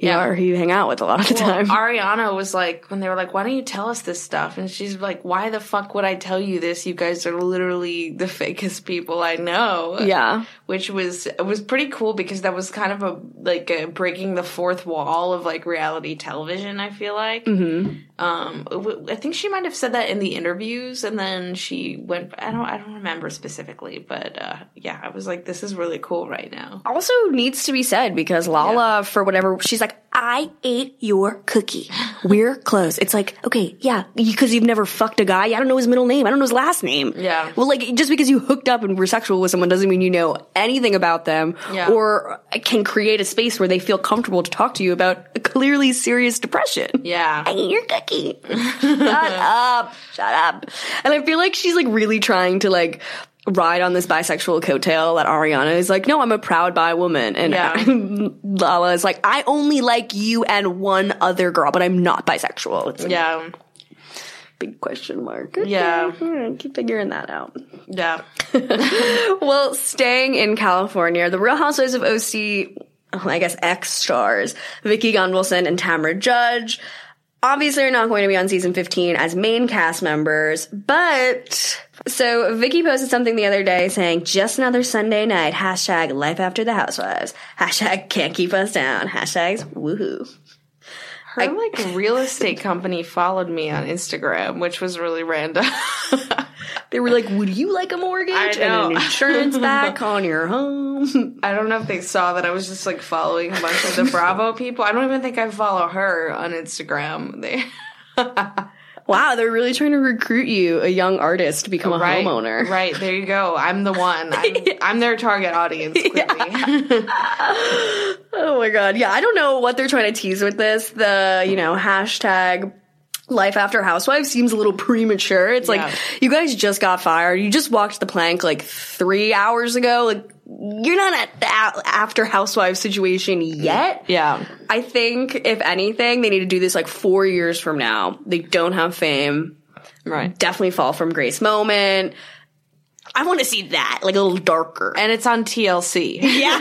you Yeah. are who you hang out with a lot of the time. *laughs* Ariana was like, when they were like, why don't you tell us this stuff? And she's like, why the fuck would I tell you this? You guys are literally the *laughs* fakest people I know. yeah. Which was, it was pretty cool because that was kind of a, like, a breaking the fourth wall of, like, reality television, I feel like. Mm-hmm. Um, I think she might have said that in the interviews and then she went, I don't, I don't remember specifically, but, uh, yeah, I was like, this is really cool right now. also needs to be said because Lala, for whatever, she's like, I ate your cookie. We're close. It's like, okay, yeah, because you've never fucked a guy. I don't know his middle name. I don't know his last name. Yeah. Well, like, just because you hooked up and were sexual with someone doesn't mean you know anything about them Yeah. or can create a space where they feel comfortable to talk to you about a clearly serious depression. Yeah. I ate your cookie. *laughs* Shut up. Shut up. And I feel like she's like really trying to like ride on this bisexual coattail that Ariana is like, no, I'm a proud bi woman. And Yeah. *laughs* Lala is like, I only like you and one other girl, but I'm not bisexual. It's a Yeah. big question mark. Okay. *laughs* Yeah. Right, keep figuring that out. Yeah. *laughs* Well, staying in California, the Real Housewives of OC, I guess X stars, Vicki Gunvalson and Tamra Judge, obviously are not going to be on season 15 as main cast members, but so Vicki posted something the other day saying, just another Sunday night, hashtag life after the housewives, hashtag can't keep us down, hashtags woohoo. Her like real estate company followed me on Instagram, which was really random. *laughs* They were like, would you like a mortgage and an insurance *laughs* back on your home? I don't know if they saw that I was just like following a bunch of the Bravo people. I don't even think I follow her on Instagram. They *laughs* wow, they're really trying to recruit you, a young artist, to become a right, homeowner. Right there you go. I'm the one. I'm, *laughs* I'm their target audience. Clearly. Oh my god. Yeah, I don't know what they're trying to tease with this. The, you know, hashtag life after housewives seems a little premature. It's Yeah. like you guys just got fired. You just walked the plank like 3 hours ago. Like you're not at the after housewives situation yet. yeah. I think if anything, they need to do this like 4 years from now. They don't have fame. Right. Definitely fall from grace moment. I want to see that, like a little darker. And it's on TLC. Yeah,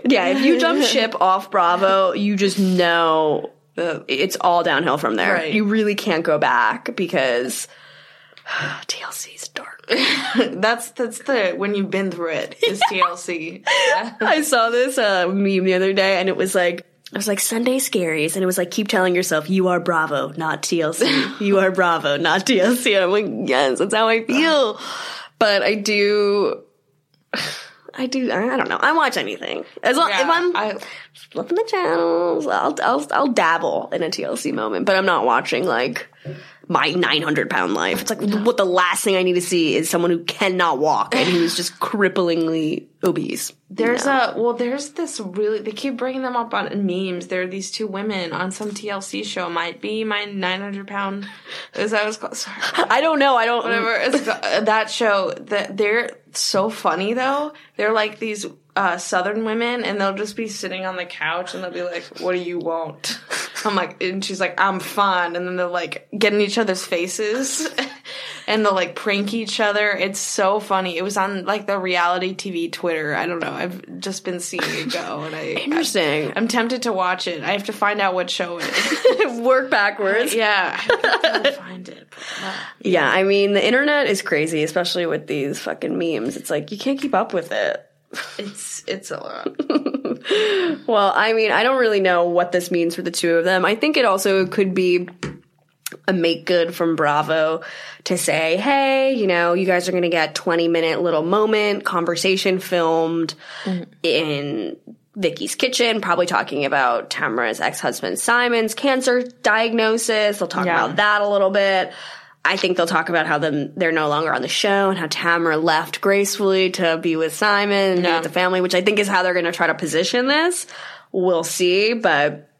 *laughs* Yeah. if you jump ship off Bravo, you just know it's all downhill from there. Right. You really can't go back because *sighs* TLC's dark. *laughs* That's that's the when you've been through it is *laughs* TLC. *laughs* I saw this uh, meme the other day, and it was like. I was like Sunday scaries, and it was like keep telling yourself you are Bravo, not TLC. you are Bravo, not TLC. And I'm like, yes, that's how I feel. But I do, *sighs* I do. I I don't know. I watch anything as long Yeah, if I'm I- flipping the channels. I'll I'll I'll dabble in a TLC moment, but I'm not watching like my 900 pound life. It's like what the last thing I need to see is someone who cannot walk and who's just *laughs* cripplingly obese. There's a well, there's this really. They keep bringing them up on memes. There are these two women on some TLC show. Might be my 900 pound. Is that it's called? Sorry. *laughs* I don't know. I don't. Whatever. It's, that show. That they're so funny though. They're like these uh, Southern women, and they'll just be sitting on the couch, and they'll be like, "What do you want?" *laughs* I'm like, and she's like, I'm fine," And then they're like, get in each other's faces. *laughs* and they'll like prank each other. It's so funny. It was on like the reality TV Twitter. I don't know. I've just been seeing it go, and I Interesting. I, am tempted to watch it. I have to find out what show it is. *laughs* Work backwards. yeah, I find it. Uh, Yeah, I mean, the internet is crazy, especially with these fucking memes. It's like, you can't keep up with it. It's it's a lot. *laughs* Well, I mean, I don't really know what this means for the two of them. I think it also could be a make good from Bravo to say, hey, you know, you guys are going to get 20 minute little moment conversation filmed mm-hmm. in Vicki's kitchen, probably talking about Tamra's ex-husband Simon's cancer diagnosis. They'll talk Yeah. about that a little bit. I think they'll talk about how them they're no longer on the show and how Tamra left gracefully to be with Simon and Yeah. with the family, which I think is how they're going to try to position this. We'll see, but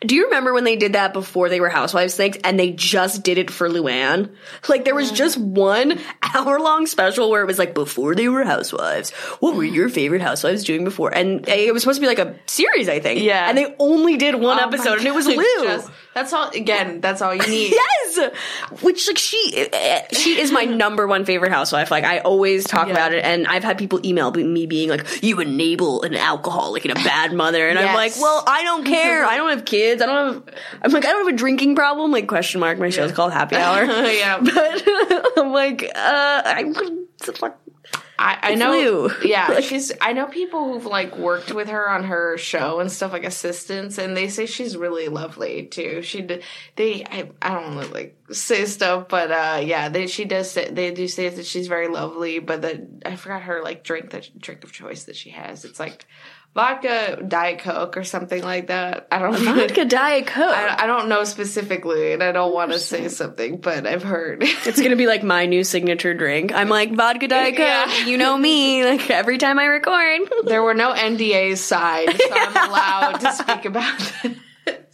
do you remember when they did that before they were Housewives things and they just did it for Luann? Like there was just one *laughs* hour long special where it was like before they were Housewives. What were your favorite Housewives doing before? And it was supposed to be like a series, I think. Yeah. And they only did one Oh episode and it was *laughs* Lou. just- that's all. Again, that's all you *laughs* need. Yes, which like she eh, she is my *laughs* number one favorite housewife. Like I always talk Yeah. about it, and I've had people email me being like, "You enable an alcoholic and a bad mother," and I'm like, *laughs* "Well, I don't care. I don't have kids. I don't have. I'm like, I don't have a drinking problem. Like question mark. My show's called Happy Hour, yeah. but I'm like, uh, I fuck. I, I know. Lou. *laughs* Yeah, Like- she's. I know people who've like worked with her on her show and stuff like assistants, and they say she's really lovely too. She. They. I. I don't want to like say stuff, but uh yeah, they. She does. Say, they do say that she's very lovely, but that I forgot her like drink the drink of choice that she has. It's like vodka, diet coke, or something like that. I don't know. Vodka Diet *laughs* Coke. I, I don't know specifically, and I don't want to say something, but I've heard. It's gonna be like my new signature drink. I'm like vodka Diet Coke. Yeah. You know me. Like every time I record. there were no NDAs signed, so I'm *laughs* allowed to speak about this.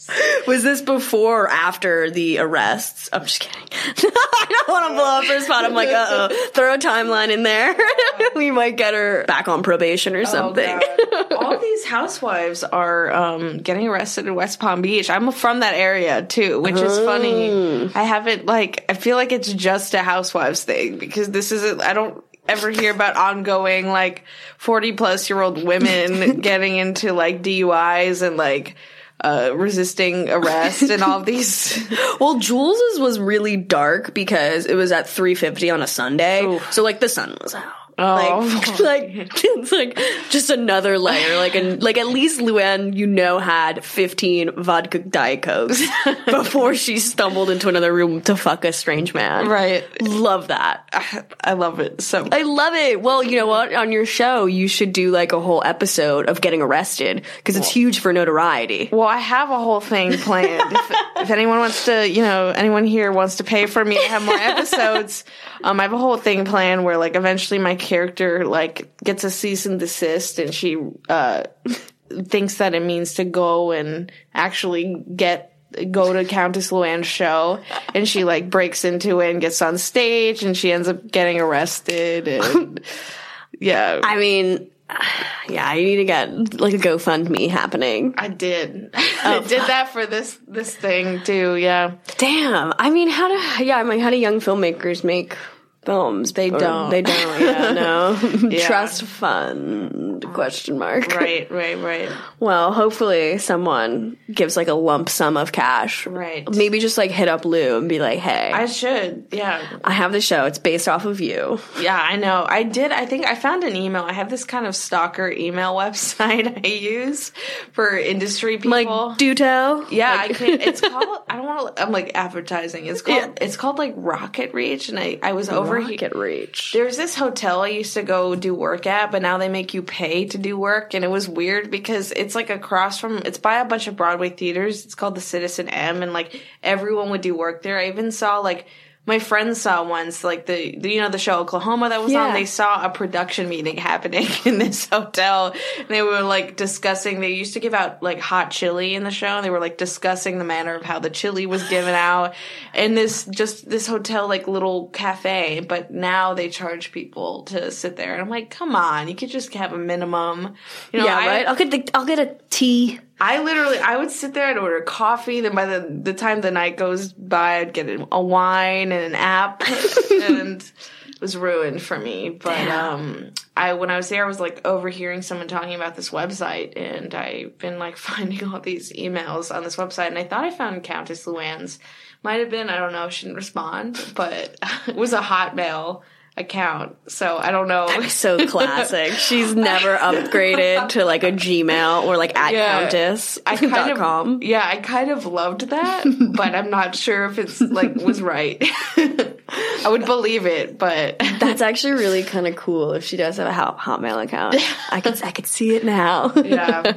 *laughs* Was this before or after the arrests? I'm just kidding. *laughs* I don't want to blow up her spot. I'm like, uh oh, throw a timeline in there. *laughs* we might get her back on probation or something. Oh, All these housewives are um, getting arrested in West Palm Beach. I'm from that area too, which is funny. I haven't like I feel like it's just a housewives thing because this isn't. I don't ever hear about ongoing like 40 plus year old women getting into like DUIs and like uh, resisting arrest and all *laughs* these. well, Jules's was really dark because it was at 3:50 on a Sunday, so like the sun was out. Oh. Like, *laughs* like it's like just another layer. Like, and like at least Luann, you know, had 15 vodka diet cokes *laughs* before she stumbled into another room to fuck a strange man. Right. Love that. I love it so I love it. Well, you know what? On your show, you should do like a whole episode of getting arrested because it's huge for notoriety. Well, I have a whole thing planned. if, if anyone wants to, you know, anyone here wants to pay for me to have more *laughs* episodes, um, I have a whole thing planned where, like, eventually my character like gets a cease and desist, and she uh *laughs* thinks that it means to go and actually get go to Countess Luann's show, and she like breaks into it and gets on stage, and she ends up getting arrested, and *laughs* yeah. I mean, *sighs* yeah, you need to get like a GoFundMe happening. I did. *laughs* I did that for this this thing too. Yeah. Damn. I mean, how do yeah? I mean, how do young filmmakers make films? They Or don't. They don't. Yeah. No. Yeah. *laughs* *laughs* Trust fund? *laughs* Question mark. Right. Right. Right. Well, hopefully someone gives like a lump sum of cash. Right. Maybe just like hit up Lou and be like, "Hey, I should. Yeah. I have the show. It's based off of you." Yeah, I know. I did. I think I found an email. I have this kind of stalker email *laughs* website I use for industry people. Like, do tell. yeah, Like- I can. It's called. I don't want to. I'm like advertising. It's called. It's called like RocketReach, and I I was over here. RocketReach. There's this hotel I used to go do work at, but now they make you pay to do work, and it was weird because it's like across from. It's by a bunch of Broadway theaters. It's called the Citizen M, and like everyone would do work there. I even saw like. My friends saw once, like the, the you know the show Oklahoma that was Yeah. on. They saw a production meeting *laughs* happening in this hotel. And they were like discussing. They used to give out like hot chili in the show. And they were like discussing the manner of how the chili was given out. And this just this hotel like little cafe. But now they charge people to sit there. And I'm like, come on, you could just have a minimum. You know, yeah, I- right. I'll get the, I'll get a tea I literally, I would sit there and order coffee. Then by the the time the night goes by, I'd get a wine and an app, *laughs* and it was ruined for me. But um, I when I was there, I was like overhearing someone talking about this website, and I've been like *laughs* finding all these emails on this website, and I thought I found Countess Luann's. Might have been, I don't know. She didn't respond, but *laughs* it was a Hotmail account, so I don't know. so classic. *laughs* She's never upgraded to like a Gmail or like at Yeah. Countess. I *laughs* kind of, com. yeah, I kind of loved that, *laughs* but I'm not sure if it's like was right. I would believe it, but That's actually really kind of cool if she does have a Hot- Hotmail account. I could I could see it now. yeah,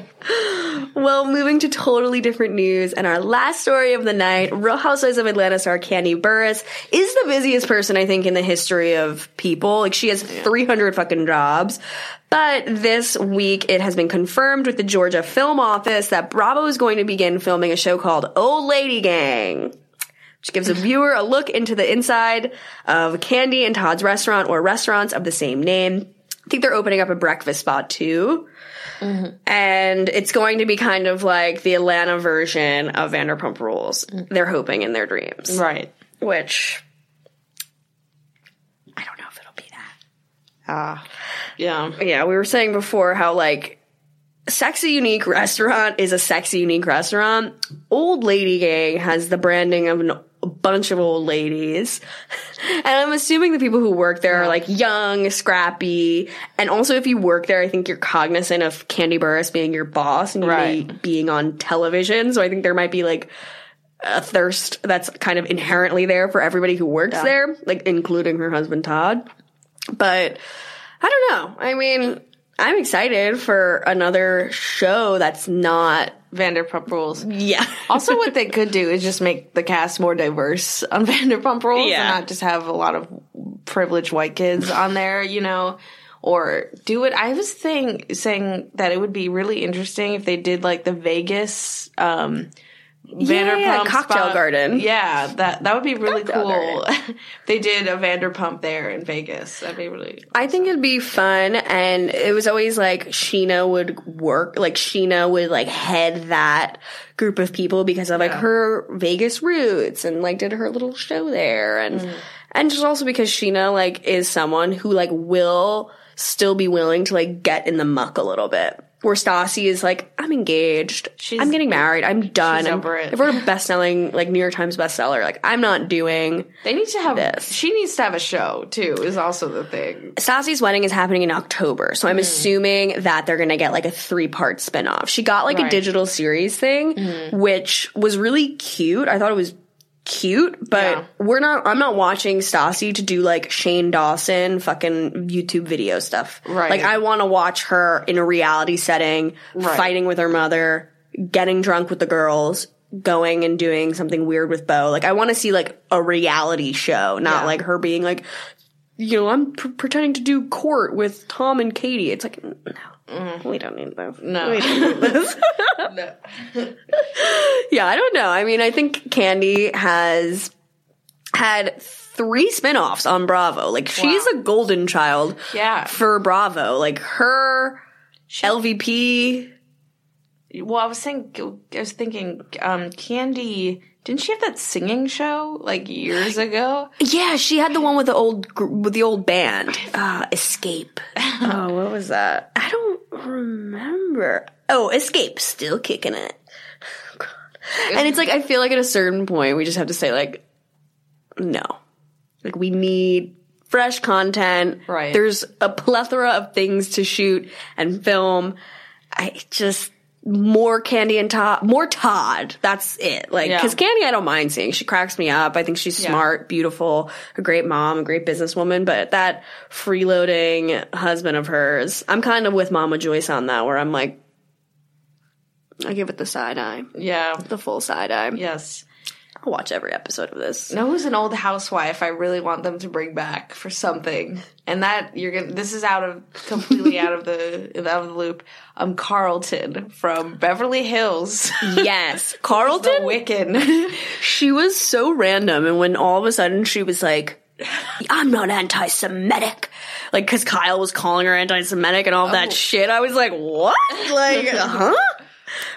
Well, moving to totally different news, and our last story of the night: Real Housewives of Atlanta star Kandi Burruss is the busiest person I think in the history of people. Like she has 300 fucking jobs. But this week, it has been confirmed with the Georgia Film Office that Bravo is going to begin filming a show called Old Lady Gang. Which gives a *laughs* viewer a look into the inside of Kandi and Todd's restaurant or restaurants of the same name. I think they're opening up a breakfast spot too mm-hmm. and it's going to be kind of like the Atlanta version of Vanderpump Rules. Mm. They're hoping in their dreams, right. which I don't know if it'll be that. Ah, yeah, Yeah, we were saying before how like sexy unique restaurant is a sexy unique restaurant. Old Lady Gang has the branding of an, a bunch of old ladies. *laughs* and I'm assuming the people who work there are like young, scrappy. And also if you work there, I think you're cognizant of Kandi Burruss being your boss and Right. being on television. So I think there might be like a thirst that's kind of inherently there for everybody who works there, like including her husband Todd. But I don't know. I mean, I'm excited for another show that's not. Vanderpump Rules. Yeah. *laughs* Also, what they could do is just make the cast more diverse on *laughs* Vanderpump Rules Yeah. and not just have a lot of privileged white kids on there, you know, or do it. I was saying, saying that it would be really interesting if they did like the Vegas, um, Vanderpump yeah, cocktail spot. garden. Yeah, that that would be really Cocktail cool. *laughs* they did a Vanderpump there in Vegas. That'd be really. I think it'd be fun, and it was always like Scheana would work, like Scheana would like head that group of people because of like her Vegas roots and like did her little show there, and mm. and just also because Scheana like is someone who like will still be willing to like get in the muck a little bit. Where Stassi is like, I'm engaged. She's- I'm getting married. I'm done. she's over it. I wrote a best-selling, like New York Times bestseller. Like, I'm not doing They need to have. This. She needs to have a show too. Is also the thing. Stassi's wedding is happening in October, so I'm hmm. assuming that they're gonna get like a three part spinoff. She got like a digital series thing, mm-hmm. which was really cute. I thought it was cute, but Yeah. we're not. I'm not watching Stassi to do like Shane Dawson fucking YouTube video stuff. Right. Like I want to watch her in a reality setting, Right. fighting with her mother, getting drunk with the girls. Going and doing something weird with Beau. Like, I want to see like a reality show, not Yeah. like her being like, you know, I'm pr- pretending to do court with Tom and Katie. It's like, no, we don't need this. No. We don't need *laughs* this. *laughs* yeah, I don't know. I mean, I think Kandi has had three spin-offs on Bravo. Like, she's a golden child Yeah. for Bravo. Like, her LVP. Well, I was saying, I was thinking, um, Kandi. Didn't she have that singing show like years *gasps* ago? Yeah, she had the one with the old with the old band. Uh, Xscape. *laughs* oh, what was that? I don't remember. Oh, Xscape, still kicking it. *sighs* God. And it's like I feel like at a certain point we just have to say like, no, like we need fresh content. Right. There's a plethora of things to shoot and film. I just more Kandi and Todd, more Todd. That's it. Like, Yeah. cause Kandi, I don't mind seeing. She cracks me up. I think she's Yeah. smart, beautiful, a great mom, a great businesswoman. But that freeloading husband of hers, I'm kind of with Mama Joyce on that, where I'm like, I give it the side eye, Yeah. the full side eye. Yes. Watch every episode of this. No, who's an old housewife I really want them to bring back for something. And that you're gonna this is out of completely out of the *laughs* out of the loop. Um Carlton from Beverly Hills. *laughs* Yes, the Carlton. Wiccan. *laughs* She was so random, and when all of a sudden she was like, "I'm not anti-Semitic," like because Kyle was calling her anti-Semitic and all that shit, I was like, "What? Like, huh?"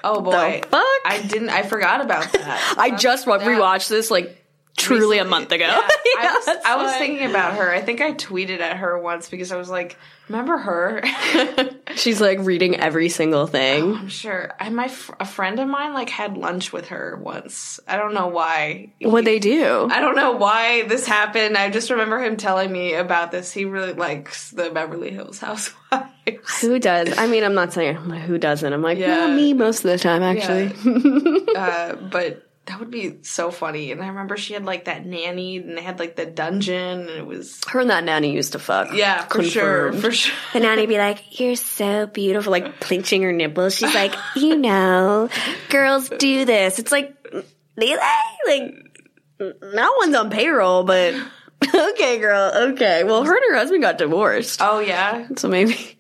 Oh boy, The fuck? I didn't. I forgot about that. *laughs* I just wa- rewatched this like truly a month ago. Yeah, *laughs* I was, I was thinking about her. I think I tweeted at her once because I was like, "Remember her?" *laughs* *laughs* She's like reading every single thing. I'm sure. I my fr- a friend of mine like had lunch with her once. I don't know why. What they do? I don't know why this happened. I just remember him telling me about this. He really likes the Beverly Hills Housewives. Who does? I mean, I'm not saying who doesn't. I'm like, Yeah. yeah, me most of the time, actually. uh, but that would be so funny. And I remember she had like that nanny, and they had like the dungeon, and it was Her and that nanny used to fuck. yeah, for sure, for sure. The nanny be like, "You're so beautiful," like pinching her nipples. She's like, "You know, girls do this." It's like, they like, no one's on payroll, but *laughs* okay, girl, okay. Well, her and her husband got divorced, Oh yeah, so maybe.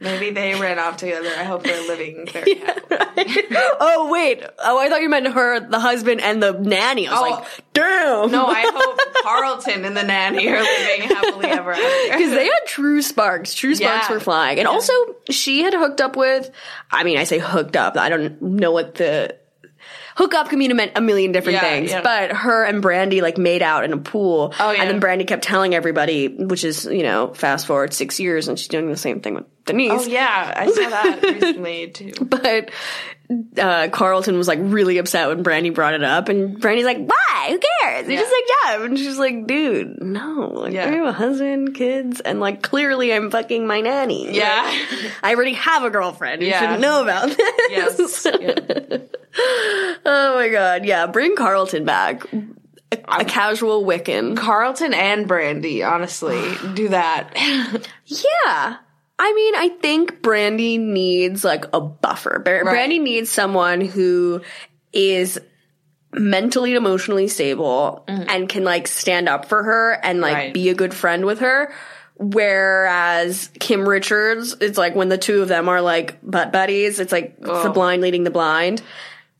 Maybe they ran off together. I hope they're living very *laughs* happily. oh wait, oh I thought you meant her, the husband, and the nanny. I was Oh. like, damn. No, I hope Carlton and the nanny are living happily ever after. because they had true sparks. True sparks Yeah. were flying, and also she had hooked up with. I mean, I say hooked up. I don't know what the hook up can mean a, a million different Yeah, things. yeah. But her and Brandi like made out in a pool. Oh, yeah. and then Brandi kept telling everybody, which is you know, fast forward six years, and she's doing the same thing with Denise. Oh yeah, I saw that *laughs* recently too. But uh, Carlton was like really upset when Brandi brought it up, and Brandi's like, "Why? Who cares? They just like Jeff." And she's like, "Dude, no. Like, Yeah. I have a husband, kids, and like clearly I'm fucking my nanny. Yeah. Like, *laughs* I already have a girlfriend. You Yeah. should know about this. Yes. *laughs* Yeah. oh my god. Yeah. Bring Carlton back. A, a casual Wiccan. Carlton and Brandi, honestly, do that. *laughs* Yeah. I mean, I think Brandi needs like a buffer. Bra- Brandi needs someone who is mentally and emotionally stable mm-hmm. and can like stand up for her and like Right. be a good friend with her. Whereas Kim Richards, it's like when the two of them are like butt buddies, it's like it's the blind leading the blind.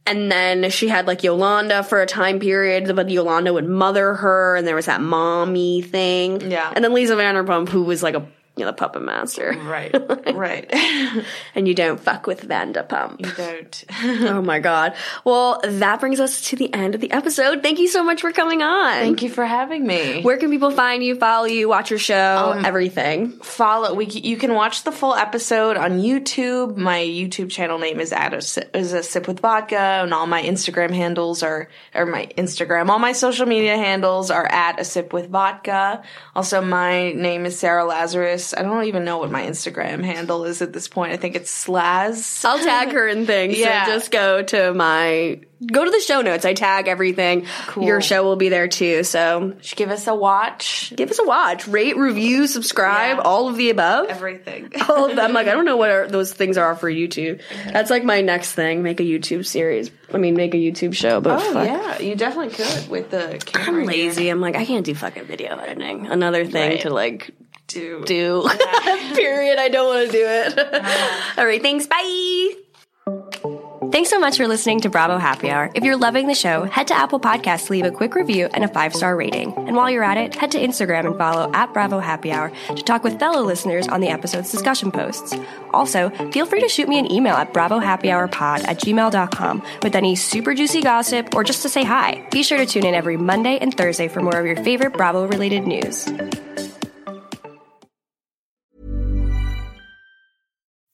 And then she had like Yolanda for a time period, but Yolanda would mother her, and there was that mommy thing. Yeah. And then Lisa Vanderpump, who was like a you know, the puppet master. right, *laughs* right. *laughs* And you don't fuck with Vanderpump. you don't. *laughs* oh my god. Well, that brings us to the end of the episode. Thank you so much for coming on. Thank you for having me. Where can people find you, follow you, watch your show, Um, everything? follow we you can watch the full episode on YouTube. My YouTube channel name is at a, is a sip with vodka, and all my Instagram handles are or my Instagram, all my social media handles are at a sip with vodka. Also, my name is Sarah Lazarus. I don't even know what my Instagram handle is at this point. I think it's Slaz. I'll tag her in things. Yeah. So just go to my go to the show notes. I tag everything. Your show will be there too. So Give us a watch. give us a watch, rate, review, subscribe, Yeah. all of the above. Everything. *laughs* all of them. Like I don't know what *laughs* are, those things are for YouTube. That's like my next thing. Make a YouTube series. I mean, make a YouTube show. But Oh fuck. yeah, you definitely could with the camera. I'm here. lazy. I'm like I can't do fucking video editing. Another thing Right. to like Do do. *laughs* Period. I don't want to do it. all right. Thanks. Bye. Thanks so much for listening to Bravo Happy Hour. If you're loving the show, head to Apple Podcasts to leave a quick review and a five star rating. And while you're at it, head to Instagram and follow at Bravo Happy Hour to talk with fellow listeners on the episode's discussion posts. Also, feel free to shoot me an email at bravohappyhourpod at gmail.com with any super juicy gossip or just to say hi. Be sure to tune in every Monday and Thursday for more of your favorite Bravo related news.